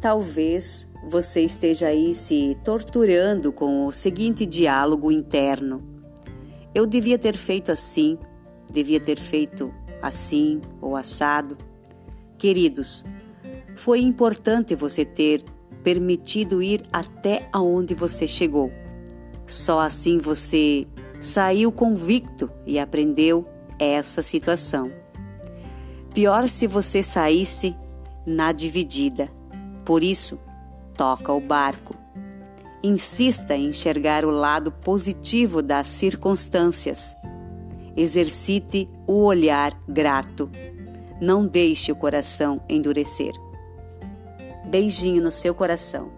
Talvez você esteja aí se torturando com o seguinte diálogo interno: eu devia ter feito assim, devia ter feito assim ou assado. Queridos, foi importante você ter permitido ir até aonde você chegou. Só assim você saiu convicto e aprendeu essa situação. Pior se você saísse na dividida. Por isso, toca o barco. Insista em enxergar o lado positivo das circunstâncias. Exercite o olhar grato. Não deixe o coração endurecer. Beijinho no seu coração.